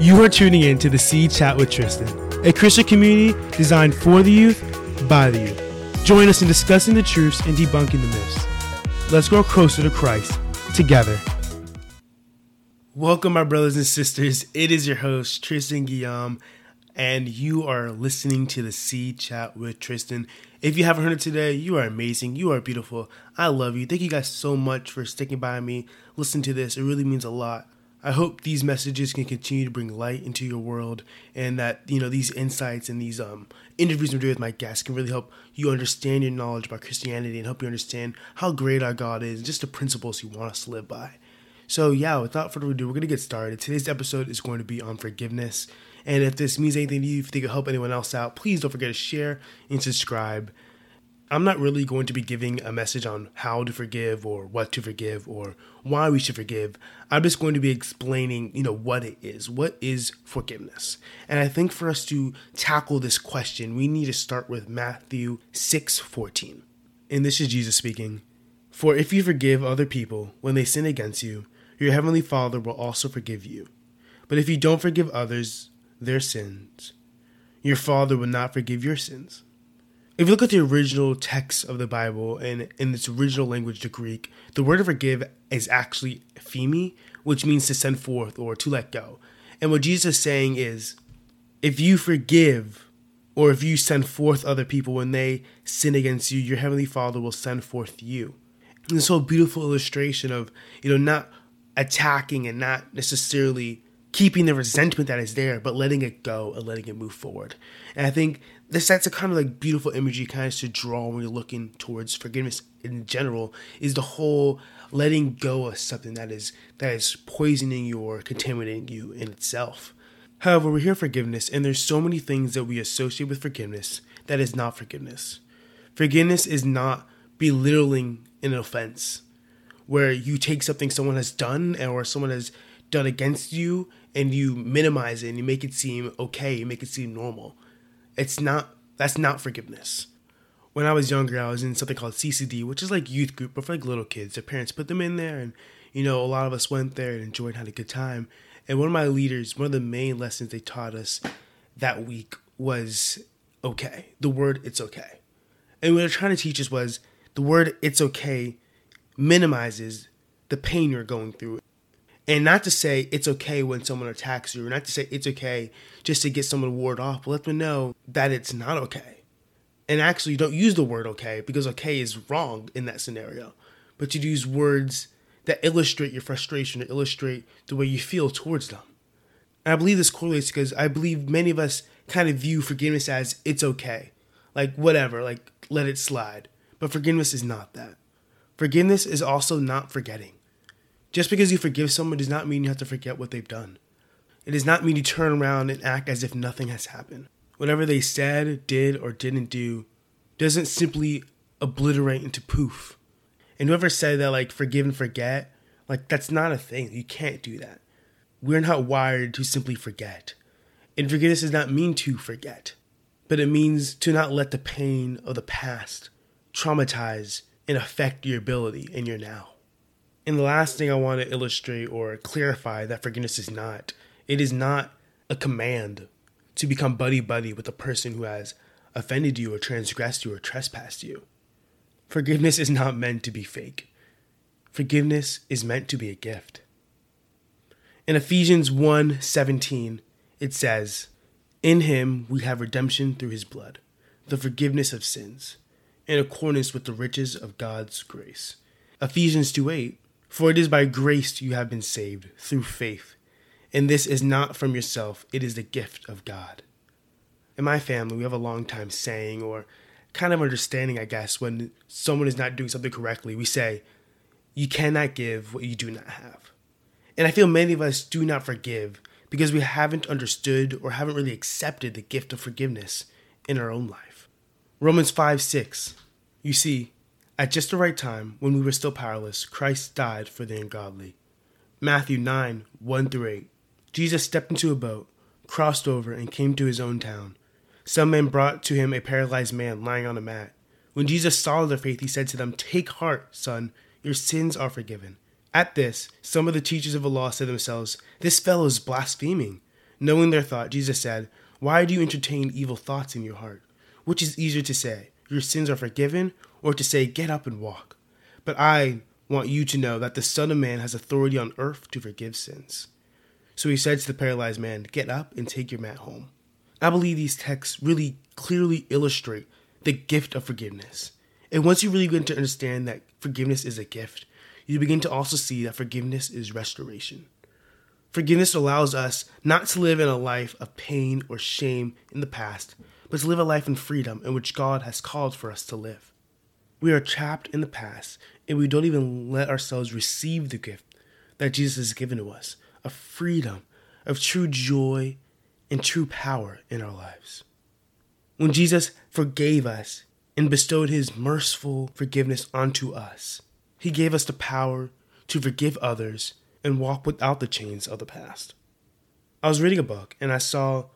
You are tuning in to the Seed Chat with Tristan, a Christian community designed for the youth, by the youth. Join us in discussing the truths and debunking the myths. Let's grow closer to Christ together. Welcome, my brothers and sisters. It is your host, Tristan Guillaume, and you are listening to the Seed Chat with Tristan. If you haven't heard it today, you are amazing. You are beautiful. I love you. Thank you guys so much for sticking by me. Listen to this, it really means a lot. I hope these messages can continue to bring light into your world and that, you know, these insights and these um, interviews I'm doing with my guests can really help you understand your knowledge about Christianity and help you understand how great our God is and just the principles He wants us to live by. So, yeah, without further ado, we're going to get started. Today's episode is going to be on forgiveness. And if this means anything to you, if think it'll help anyone else out, please don't forget to share and subscribe. I'm not really going to be giving a message on how to forgive or what to forgive or why we should forgive. I'm just going to be explaining, you know, what it is. What is forgiveness? And I think for us to tackle this question, we need to start with Matthew 6:14. And this is Jesus speaking. For if you forgive other people when they sin against you, your heavenly Father will also forgive you. But if you don't forgive others their sins, your Father will not forgive your sins. If you look at the original text of the Bible and in its original language, the Greek, the word to forgive is actually aphiemi, which means to send forth or to let go. And what Jesus is saying is, if you forgive or if you send forth other people when they sin against you, your heavenly Father will send forth you. And this whole beautiful illustration of, you know, not attacking and not necessarily keeping the resentment that is there, but letting it go and letting it move forward. And I think this that's a kind of like beautiful imagery kind of to draw when you're looking towards forgiveness in general is the whole letting go of something that is that is poisoning you or contaminating you in itself. However, we hear forgiveness, and there's so many things that we associate with forgiveness that is not forgiveness. Forgiveness is not belittling an offense, where you take something someone has done or someone has done against you and you minimize it and you make it seem okay, you make it seem normal. It's not that's not forgiveness. When I was younger, I was in something called CCD, which is like youth group, but for like little kids. Their parents put them in there, and you know, a lot of us went there and enjoyed, had a good time. And one of my leaders, one of the main lessons they taught us that week was okay. The word "it's okay," and what they're trying to teach us was the word "it's okay" minimizes the pain you're going through. And not to say it's okay when someone attacks you, or not to say it's okay just to get someone ward off, but let them know that it's not okay. And actually, don't use the word okay because okay is wrong in that scenario. But you use words that illustrate your frustration or illustrate the way you feel towards them. And I believe this correlates because I believe many of us kind of view forgiveness as it's okay. Like, whatever, like, let it slide. But forgiveness is not that. Forgiveness is also not forgetting. Just because you forgive someone does not mean you have to forget what they've done. It does not mean you turn around and act as if nothing has happened. Whatever they said, did, or didn't do doesn't simply obliterate into poof. And whoever said that, like, forgive and forget, like, that's not a thing. You can't do that. We're not wired to simply forget. And forgiveness does not mean to forget, but it means to not let the pain of the past traumatize and affect your ability in your now. And the last thing I want to illustrate or clarify that forgiveness is not, it is not a command to become buddy buddy with the person who has offended you or transgressed you or trespassed you. Forgiveness is not meant to be fake. Forgiveness is meant to be a gift. In Ephesians 1:17, it says, "In him we have redemption through his blood, the forgiveness of sins, in accordance with the riches of God's grace." Ephesians 2:8 for it is by grace you have been saved, through faith. And this is not from yourself, it is the gift of God. In my family, we have a long time saying, or kind of understanding, I guess, when someone is not doing something correctly. We say, You cannot give what you do not have. And I feel many of us do not forgive because we haven't understood or haven't really accepted the gift of forgiveness in our own life. Romans 5 6. You see, at just the right time, when we were still powerless, Christ died for the ungodly. Matthew 9 1 through 8. Jesus stepped into a boat, crossed over, and came to his own town. Some men brought to him a paralyzed man lying on a mat. When Jesus saw their faith, he said to them, Take heart, son, your sins are forgiven. At this, some of the teachers of the law said to themselves, This fellow is blaspheming. Knowing their thought, Jesus said, Why do you entertain evil thoughts in your heart? Which is easier to say, Your sins are forgiven, or to say, Get up and walk? But I want you to know that the Son of Man has authority on earth to forgive sins. So he said to the paralyzed man, Get up and take your mat home. I believe these texts really clearly illustrate the gift of forgiveness. And once you really begin to understand that forgiveness is a gift, you begin to also see that forgiveness is restoration. Forgiveness allows us not to live in a life of pain or shame in the past, but to live a life in freedom in which God has called for us to live. We are trapped in the past, and we don't even let ourselves receive the gift that Jesus has given to us of freedom, of true joy, and true power in our lives. When Jesus forgave us and bestowed his merciful forgiveness onto us, he gave us the power to forgive others and walk without the chains of the past. I was reading a book and I saw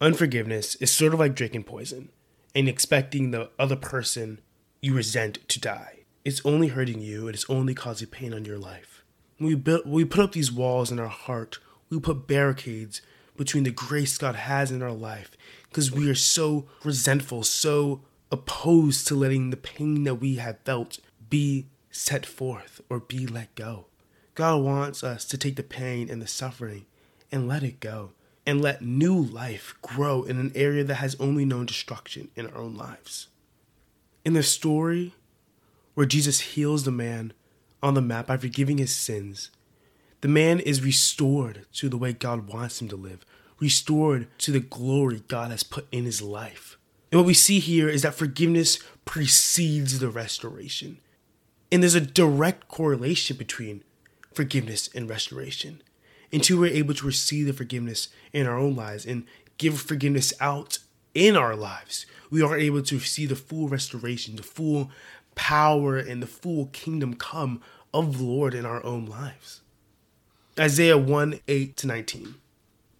unforgiveness is sort of like drinking poison and expecting the other person you resent to die. It's only hurting you, it's only causing pain on your life. We build, we put up these walls in our heart. We put barricades between the grace God has in our life because we are so resentful, so opposed to letting the pain that we have felt be set forth or be let go. God wants us to take the pain and the suffering and let it go and let new life grow in an area that has only known destruction in our own lives. In the story where Jesus heals the man on the mat by forgiving his sins, the man is restored to the way God wants him to live, restored to the glory God has put in his life. And what we see here is that forgiveness precedes the restoration. And there's a direct correlation between forgiveness and restoration. Until we're able to receive the forgiveness in our own lives and give forgiveness out in our lives, we are able to see the full restoration, the full power, and the full kingdom come of the Lord in our own lives. Isaiah 1 8 to 19.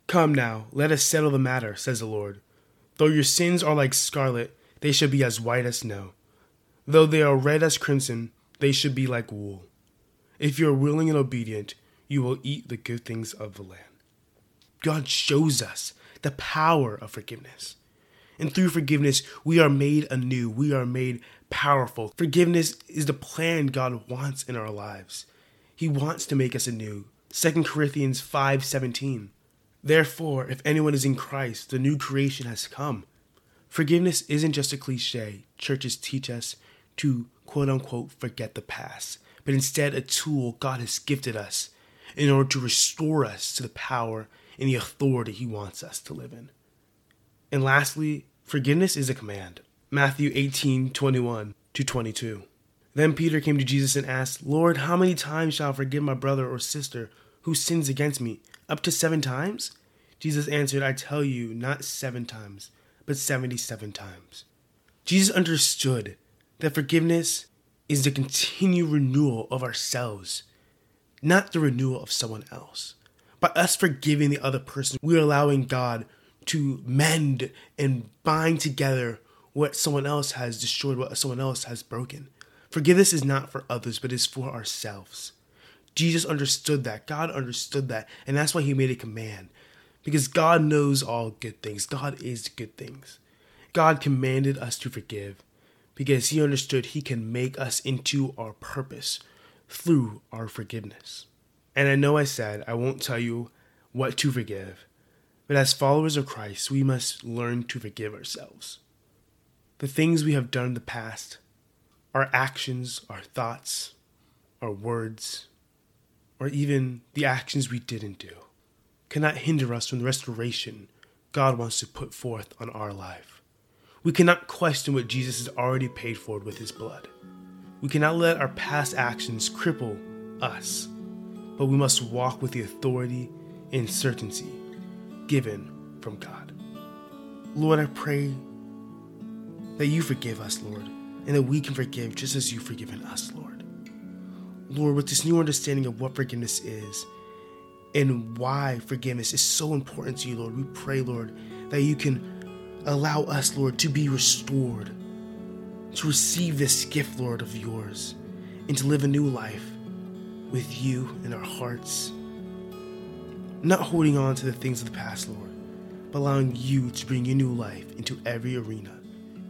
Come now, let us settle the matter, says the Lord. Though your sins are like scarlet, they shall be as white as snow. Though they are red as crimson, they should be like wool. If you are willing and obedient, you will eat the good things of the land. God shows us the power of forgiveness. And through forgiveness, we are made anew. We are made powerful. Forgiveness is the plan God wants in our lives. He wants to make us anew. 2 Corinthians 5:17. Therefore, if anyone is in Christ, the new creation has come. Forgiveness isn't just a cliche. Churches teach us to quote unquote forget the past, but instead a tool God has gifted us in order to restore us to the power and the authority He wants us to live in. And lastly, forgiveness is a command. Matthew 18 21 to 22. Then Peter came to Jesus and asked, Lord, how many times shall I forgive my brother or sister who sins against me? Up to seven times? Jesus answered, I tell you, not seven times, but 77 times. Jesus understood that forgiveness is the continued renewal of ourselves, not the renewal of someone else. By us forgiving the other person, we're allowing God to mend and bind together what someone else has destroyed, what someone else has broken. Forgiveness is not for others, but is for ourselves. Jesus understood that. God understood that. And that's why he made a command. Because God knows all good things. God is good things. God commanded us to forgive because he understood he can make us into our purpose through our forgiveness. And I know I said I won't tell you what to forgive, but as followers of Christ, we must learn to forgive ourselves. The things we have done in the past, our actions, our thoughts, our words, or even the actions we didn't do, cannot hinder us from the restoration God wants to put forth on our life. We cannot question what Jesus has already paid for with his blood. We cannot let our past actions cripple us, but we must walk with the authority and certainty given from God. Lord, I pray that you forgive us, Lord, and that we can forgive just as you've forgiven us, Lord. Lord, with this new understanding of what forgiveness is and why forgiveness is so important to you, Lord, we pray, Lord, that you can Allow us, Lord, to be restored, to receive this gift, Lord, of yours, and to live a new life with you in our hearts. Not holding on to the things of the past, Lord, but allowing you to bring your new life into every arena,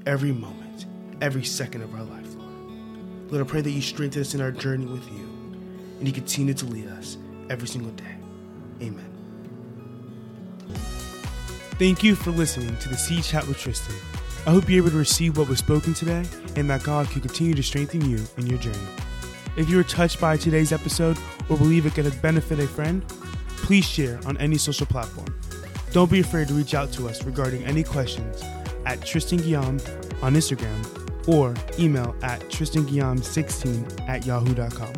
every moment, every second of our life, Lord. Lord, I pray that you strengthen us in our journey with you and you continue to lead us every single day. Amen. Thank you for listening to the Seed Chat with Tristan. I hope you're able to receive what was spoken today and that God can continue to strengthen you in your journey. If you were touched by today's episode or believe it could benefit a friend, please share on any social platform. Don't be afraid to reach out to us regarding any questions at Tristan Guillaume on Instagram or email at tristanguillaume16 at yahoo.com.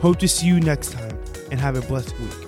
Hope to see you next time and have a blessed week.